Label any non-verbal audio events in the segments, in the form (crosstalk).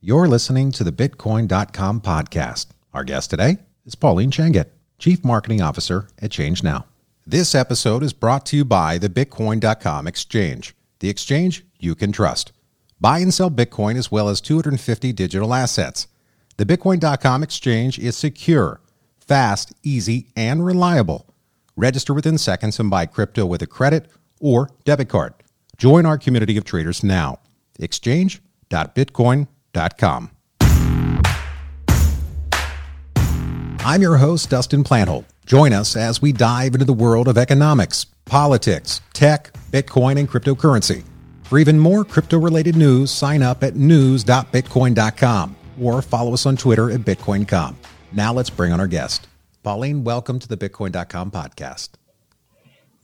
You're listening to the Bitcoin.com podcast. Our guest today is Pauline Shangett, Chief Marketing Officer at Change Now. This episode is brought to you by the Bitcoin.com exchange, the exchange you can trust. Buy and sell Bitcoin as well as 250 digital assets. The Bitcoin.com exchange is secure, fast, easy, and reliable. Register within seconds and buy crypto with a credit or debit card. Join our community of traders now. Exchange.bitcoin.com I'm your host, Dustin Plantholt. Join us as we dive into the world of economics, politics, tech, Bitcoin, and cryptocurrency. For even more crypto related news, sign up at news.bitcoin.com or follow us on Twitter at BitcoinCom. Now let's bring on our guest. Pauline, welcome to the Bitcoin.com podcast.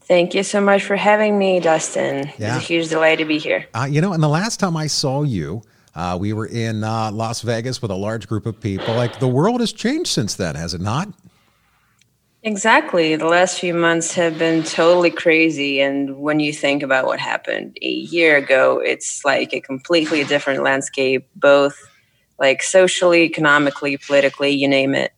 Thank you so much for having me, Dustin. Yeah. It's a huge delight to be here. Uh, you know, and the last time I saw you, uh, we were in uh, Las Vegas with a large group of people. Like the world has changed since then, has it not? Exactly. The last few months have been totally crazy. And when you think about what happened a year ago, it's like a completely different landscape, both like socially, economically, politically, you name it.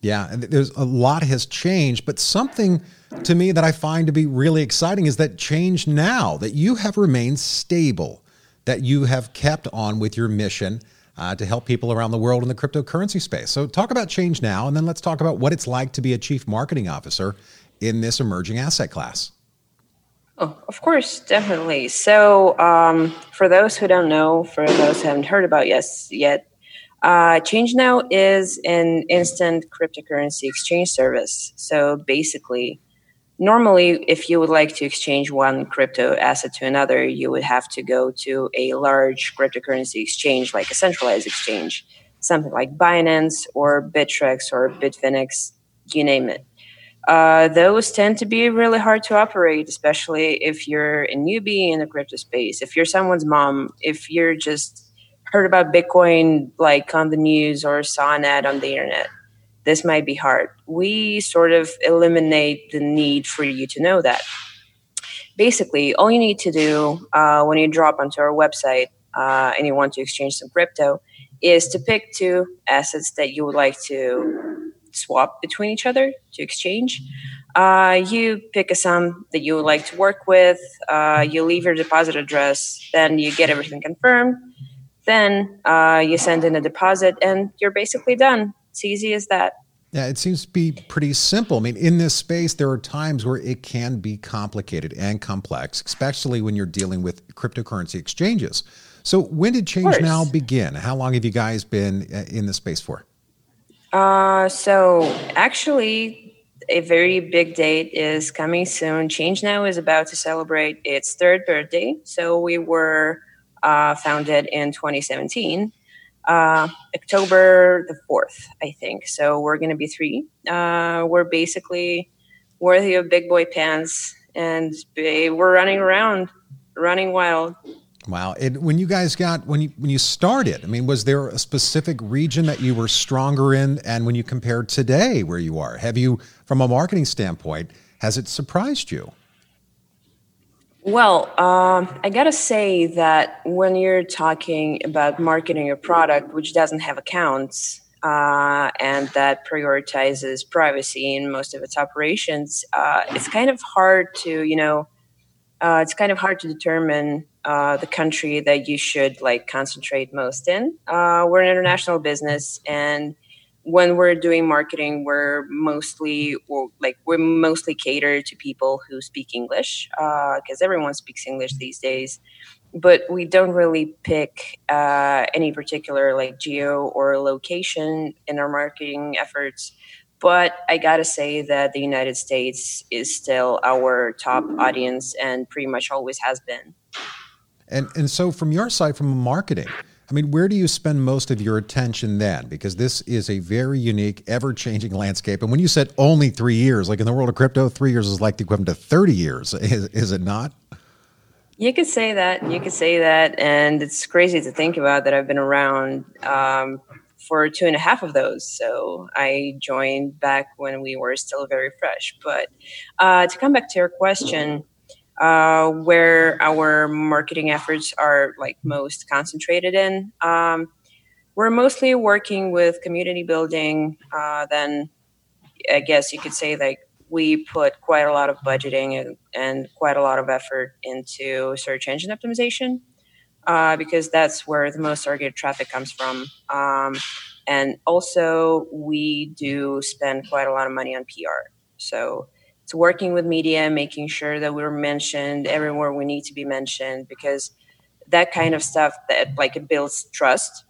Yeah, there's a lot has changed, but something to me that I find to be really exciting is that change now, that you have remained stable that you have kept on with your mission uh, to help people around the world in the cryptocurrency space. So, talk about change now, and then let's talk about what it's like to be a chief marketing officer in this emerging asset class. Oh, of course, definitely. So, um, for those who don't know, for those who haven't heard about yes yet, uh, Change Now is an instant cryptocurrency exchange service. So basically, normally if you would like to exchange one crypto asset to another you would have to go to a large cryptocurrency exchange like a centralized exchange something like binance or bittrex or bitfinex you name it. Uh, those tend to be really hard to operate especially if you're a newbie in the crypto space. If you're someone's mom if you're just heard about bitcoin like on the news or saw an ad on the internet this might be hard. We sort of eliminate the need for you to know that. Basically, all you need to do uh, when you drop onto our website uh, and you want to exchange some crypto is to pick two assets that you would like to swap between each other to exchange. Uh, you pick a sum that you would like to work with, uh, you leave your deposit address, then you get everything confirmed. Then uh, you send in a deposit, and you're basically done. It's easy as that. Yeah, it seems to be pretty simple. I mean, in this space, there are times where it can be complicated and complex, especially when you're dealing with cryptocurrency exchanges. So, when did Change Now begin? How long have you guys been uh, in this space for? Uh, so, actually, a very big date is coming soon. Change Now is about to celebrate its third birthday. So, we were uh, founded in 2017 uh, October the 4th, I think. So we're going to be three. Uh, we're basically worthy of big boy pants and we're running around, running wild. Wow! And when you guys got when you when you started, I mean, was there a specific region that you were stronger in? And when you compared today, where you are, have you, from a marketing standpoint, has it surprised you? Well, uh, I gotta say that when you're talking about marketing a product which doesn't have accounts uh, and that prioritizes privacy in most of its operations, uh, it's kind of hard to, you know, uh, it's kind of hard to determine uh, the country that you should like concentrate most in. Uh, we're an international business, and when we're doing marketing, we're mostly like we're mostly catered to people who speak English because uh, everyone speaks English these days. But we don't really pick uh, any particular like geo or location in our marketing efforts. But I gotta say that the United States is still our top audience and pretty much always has been. And and so from your side, from marketing, I mean, where do you spend most of your attention then? Because this is a very unique, ever changing landscape. And when you said only three years, like in the world of crypto, three years is like the equivalent to 30 years, (laughs) is, is it not? You could say that. You could say that. And it's crazy to think about that I've been around um, for two and a half of those. So I joined back when we were still very fresh. But uh, to come back to your question, uh, where our marketing efforts are like most concentrated in. Um, we're mostly working with community building. Uh, then I guess you could say like we put quite a lot of budgeting and, and quite a lot of effort into search engine optimization uh, because that's where the most targeted traffic comes from. Um, and also, we do spend quite a lot of money on PR. So it's working with media, making sure that we're mentioned everywhere we need to be mentioned because that kind of stuff that like it builds trust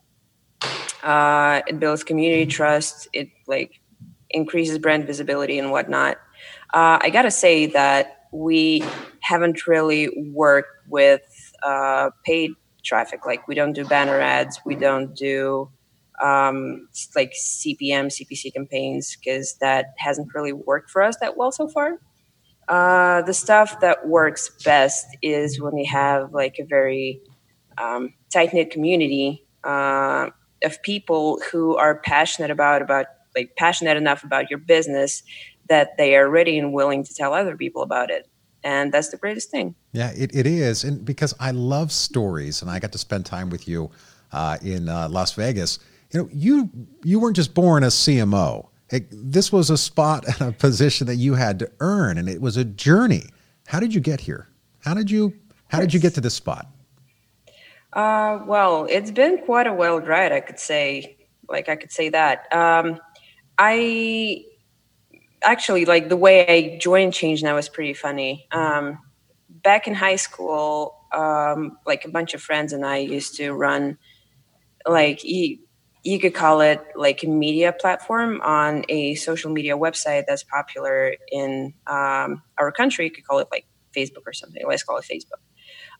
uh, it builds community trust it like increases brand visibility and whatnot. Uh, i gotta say that we haven't really worked with uh, paid traffic. Like we don't do banner ads we don't do um, like cpm cpc campaigns because that hasn't really worked for us that well so far. Uh, the stuff that works best is when you have like a very um, tight knit community uh, of people who are passionate about about like passionate enough about your business that they are ready and willing to tell other people about it. And that's the greatest thing. Yeah it, it is. And because i love stories and i got to spend time with you uh, in uh, las vegas you know you you weren't just born a cmo it, this was a spot and a position that you had to earn and it was a journey how did you get here how did you how did you get to this spot uh, well, it's been quite a wild ride, I could say. Like, I could say that. Um, I actually, like, the way I joined Change Now is pretty funny. Um, back in high school, um, like, a bunch of friends and I used to run, like, you, you could call it like a media platform on a social media website that's popular in um, our country. You could call it like Facebook or something. Let's call it Facebook.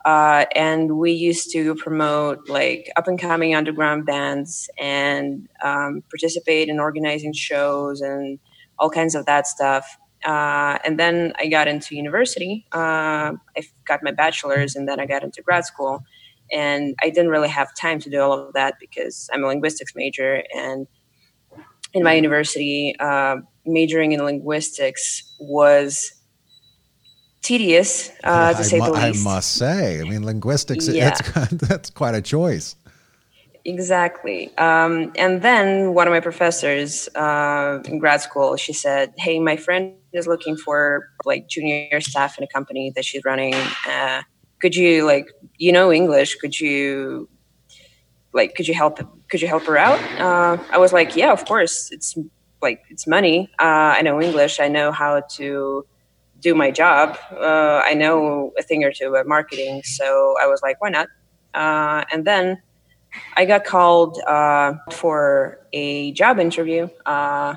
Uh, and we used to promote like up and coming underground bands and um, participate in organizing shows and all kinds of that stuff. Uh, and then I got into university. Uh, I got my bachelor's and then I got into grad school. And I didn't really have time to do all of that because I'm a linguistics major. And in my university, uh, majoring in linguistics was tedious, uh, to say mu- the least. I must say. I mean, linguistics, yeah. that's, (laughs) that's quite a choice. Exactly. Um, and then one of my professors uh, in grad school, she said, "Hey, my friend is looking for like junior staff in a company that she's running. Uh, could you like, you know, English? Could you like, could you help? Could you help her out?" Uh, I was like, "Yeah, of course. It's like it's money. Uh, I know English. I know how to." do my job. Uh, I know a thing or two about marketing, so I was like, why not? Uh, and then I got called uh, for a job interview, uh,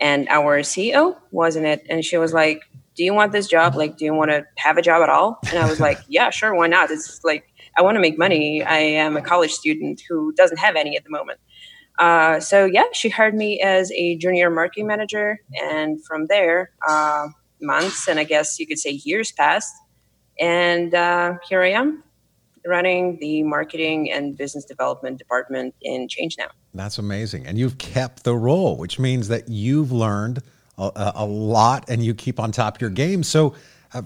and our CEO was in it, and she was like, "Do you want this job? Like, do you want to have a job at all?" And I was like, (laughs) "Yeah, sure, why not?" It's like I want to make money. I am a college student who doesn't have any at the moment. Uh, so yeah, she hired me as a junior marketing manager, and from there, uh, months and I guess you could say years passed. And uh, here I am running the marketing and business development department in Change Now. That's amazing. And you've kept the role, which means that you've learned a, a lot and you keep on top of your game. So,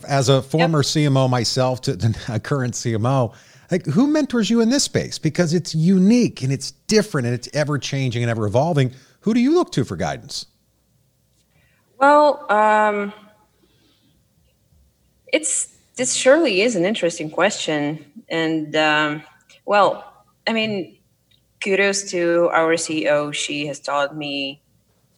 as a former yep. CMO myself to, (laughs) a current CMO, like who mentors you in this space? Because it's unique and it's different and it's ever changing and ever evolving. Who do you look to for guidance? Well, um, it's this surely is an interesting question, and um, well, I mean, kudos to our CEO. She has taught me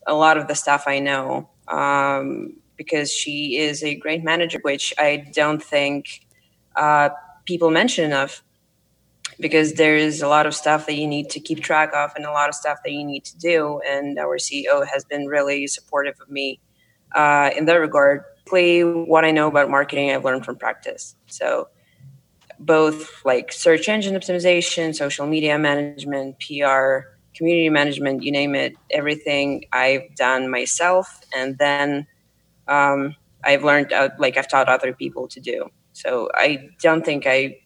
a lot of the stuff I know um, because she is a great manager, which I don't think uh, people mention enough. Because there's a lot of stuff that you need to keep track of, and a lot of stuff that you need to do. And our CEO has been really supportive of me uh, in that regard what I know about marketing I've learned from practice. So both like search engine optimization, social media management, PR, community management, you name it, everything I've done myself. And then um, I've learned, uh, like I've taught other people to do. So I don't think I,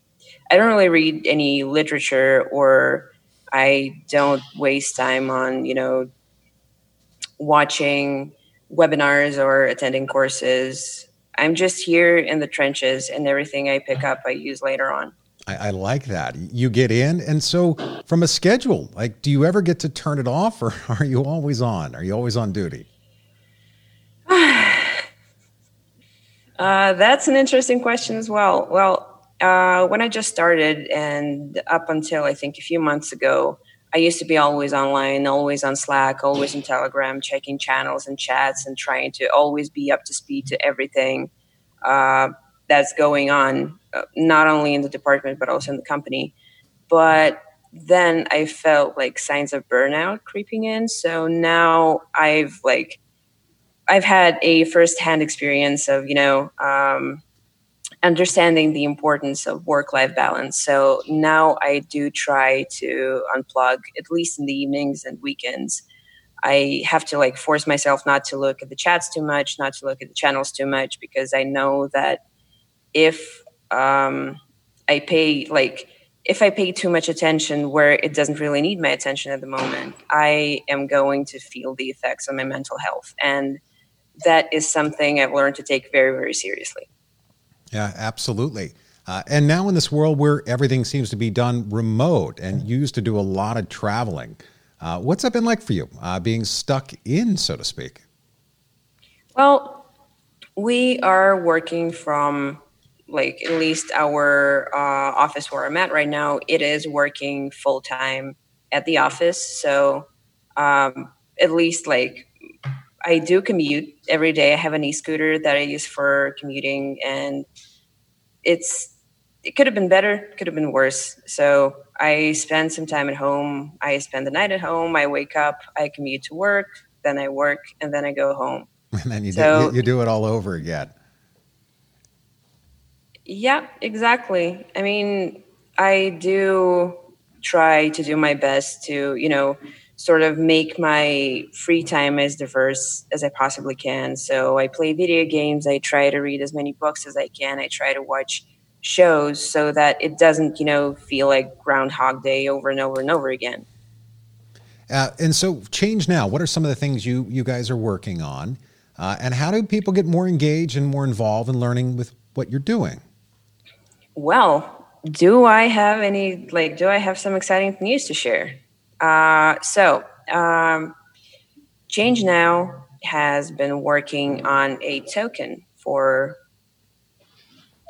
I don't really read any literature or I don't waste time on, you know, watching webinars or attending courses. I'm just here in the trenches, and everything I pick up, I use later on. I, I, like that. You get in, and so from a schedule, like, do you ever get to turn it off, or (laughs) are you always on? Are you always on duty? (sighs) Uh, that's an interesting question as well. Well, uh, when I just started, and up until I think a few months ago, I used to be always online, always on Slack, always in Telegram, checking channels and chats, and trying to always be up to speed to everything uh, that's going on, uh, not only in the department but also in the company. But then I felt like signs of burnout creeping in. So now I've like I've had a firsthand experience of you know um, understanding the importance of work life balance. So now I do try to unplug at least in the evenings and weekends. I have to like force myself not to look at the chats too much, not to look at the channels too much, because I know that if um, I pay like if I pay too much attention where it doesn't really need my attention at the moment, I am going to feel the effects on my mental health. And that is something I've learned to take very, very seriously. Yeah, absolutely. Uh, and now in this world where everything seems to be done remote, and you used to do a lot of traveling, uh, what's that been like for you, uh, being stuck in, so to speak? Well, we are working from like at least our uh, office where I'm at right now. It is working full time at the office, so um, at least like I do commute every day. I have an e-scooter that I use for commuting, and it's it could have been better, could have been worse. So I spend some time at home. I spend the night at home. I wake up, I commute to work, then I work, and then I go home. (laughs) And then you, so, do, you do it all over again. Yeah, exactly. I mean, I do try to do my best to, you know, sort of make my free time as diverse as I possibly can. So I play video games, I try to read as many books as I can, I try to watch shows so that it doesn't, you know, feel like Groundhog Day over and over and over again. Uh, and so, change now. What are some of the things you you guys are working on, uh, and how do people get more engaged and more involved in learning with what you're doing? Well, do I have any like? Do I have some exciting news to share? Uh, so, um, Change Now has been working on a token for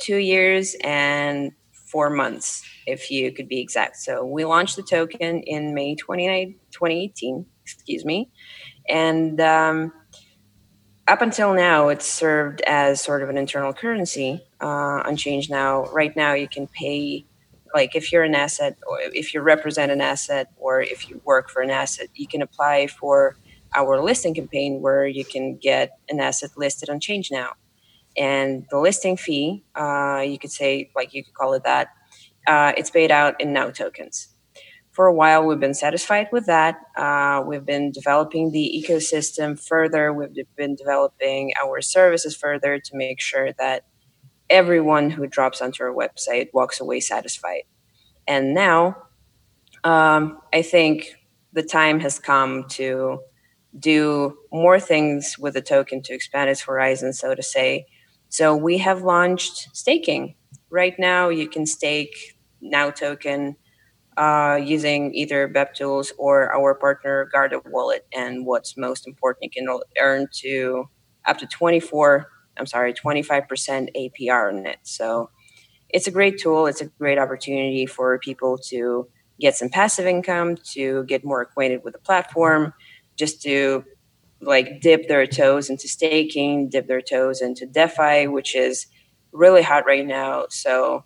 two years and four months, if you could be exact. So, we launched the token in May 2018, excuse me. And um, up until now, it's served as sort of an internal currency uh, on Change Now. Right now, you can pay like if you're an asset or if you represent an asset or if you work for an asset you can apply for our listing campaign where you can get an asset listed on change now and the listing fee uh, you could say like you could call it that uh, it's paid out in now tokens for a while we've been satisfied with that uh, we've been developing the ecosystem further we've been developing our services further to make sure that everyone who drops onto our website walks away satisfied. And now, um, I think the time has come to do more things with the token to expand its horizon, so to say. So we have launched staking. Right now, you can stake Now token uh, using either BEP tools or our partner Guarda Wallet. And what's most important, you can earn to up to 24 I'm sorry, 25% APR on it. So it's a great tool. It's a great opportunity for people to get some passive income, to get more acquainted with the platform, just to like dip their toes into staking, dip their toes into DeFi, which is really hot right now. So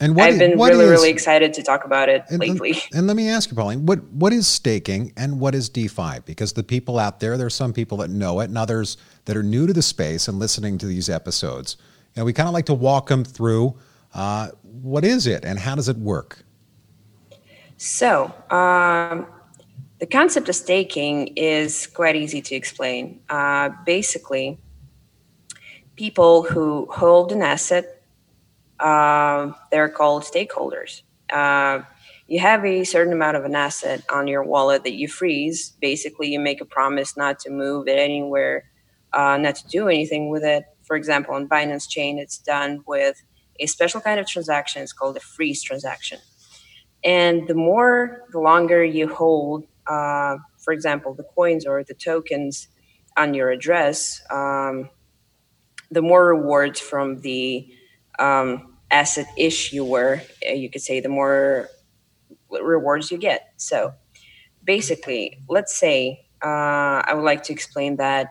and what I've been really, is, really excited to talk about it and, lately. (laughs) And let me ask you, Pauline, what what is staking and what is DeFi? Because the people out there, there's some people that know it, and others that are new to the space and listening to these episodes. And we kind of like to walk them through uh, what is it and how does it work. So, um, the concept of staking is quite easy to explain. Uh, basically, people who hold an asset uh, they're called stakeholders. Uh, you have a certain amount of an asset on your wallet that you freeze. Basically, you make a promise not to move it anywhere, uh, not to do anything with it. For example, on Binance Chain, it's done with a special kind of transaction. It's called a freeze transaction. And the more, the longer you hold, uh, for example, the coins or the tokens on your address, um, the more rewards from the um, asset issuer, uh, you could say, the more rewards you get. So basically, let's say uh, I would like to explain that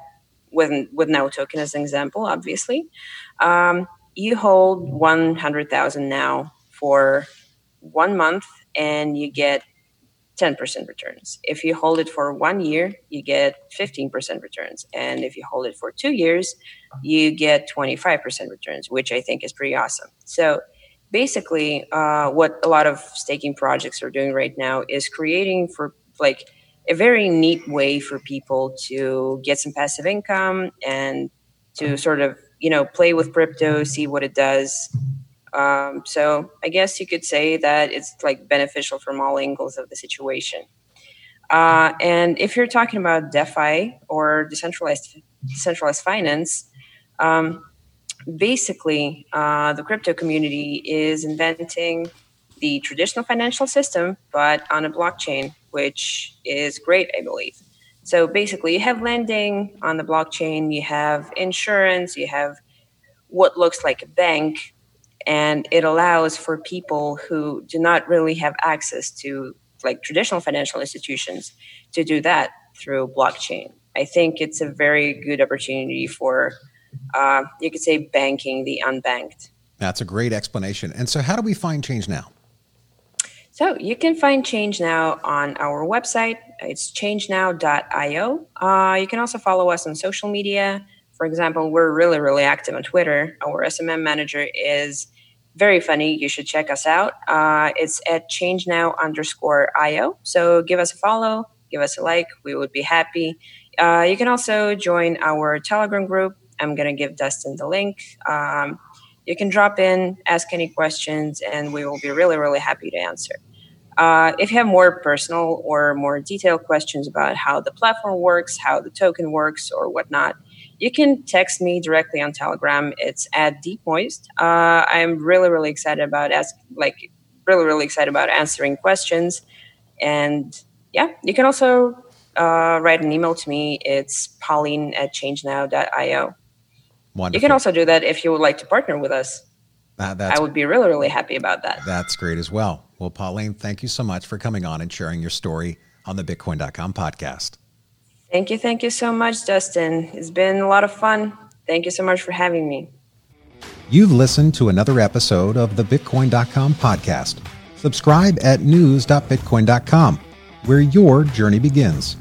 with with now token as an example. Obviously, um, you hold one hundred thousand now for one month, and you get 10% returns. If you hold it for one year, you get 15% returns. And if you hold it for two years, you get 25% returns, which I think is pretty awesome. So basically, uh, what a lot of staking projects are doing right now is creating for like a very neat way for people to get some passive income and to sort of, you know, play with crypto, see what it does, um, so I guess you could say that it's like beneficial from all angles of the situation. Uh, and if you're talking about DeFi or decentralized decentralized finance, um, basically uh, the crypto community is inventing the traditional financial system, but on a blockchain, which is great, I believe. So basically, you have lending on the blockchain, you have insurance, you have what looks like a bank, and it allows for people who do not really have access to like traditional financial institutions to do that through blockchain. I think it's a very good opportunity for, uh, you could say, banking the unbanked. That's a great explanation. And so, how do we find Change Now? So, you can find Change Now on our website. It's changenow.io. Uh, you can also follow us on social media. For example, we're really, really active on Twitter. Our SMM manager is very funny. You should check us out. Uh, it's at change now underscore io. So give us a follow, give us a like. We would be happy. Uh, you can also join our Telegram group. I'm going to give Dustin the link. Um, you can drop in, ask any questions, and we will be really, really happy to answer. Uh, if you have more personal or more detailed questions about how the platform works, how the token works, or whatnot, you can text me directly on Telegram. It's at Deep Moist. Uh, I'm really, really excited about ask like really, really excited about answering questions. And yeah, you can also uh, write an email to me. It's Pauline at changenow.io. Wonderful. You can also do that if you would like to partner with us. Uh, I would be really, really happy about that. That's great as well. Well, Pauline, thank you so much for coming on and sharing your story on the Bitcoin.com podcast. Thank you. Thank you so much, Dustin. It's been a lot of fun. Thank you so much for having me. You've listened to another episode of the Bitcoin.com podcast. Subscribe at news.bitcoin.com, where your journey begins.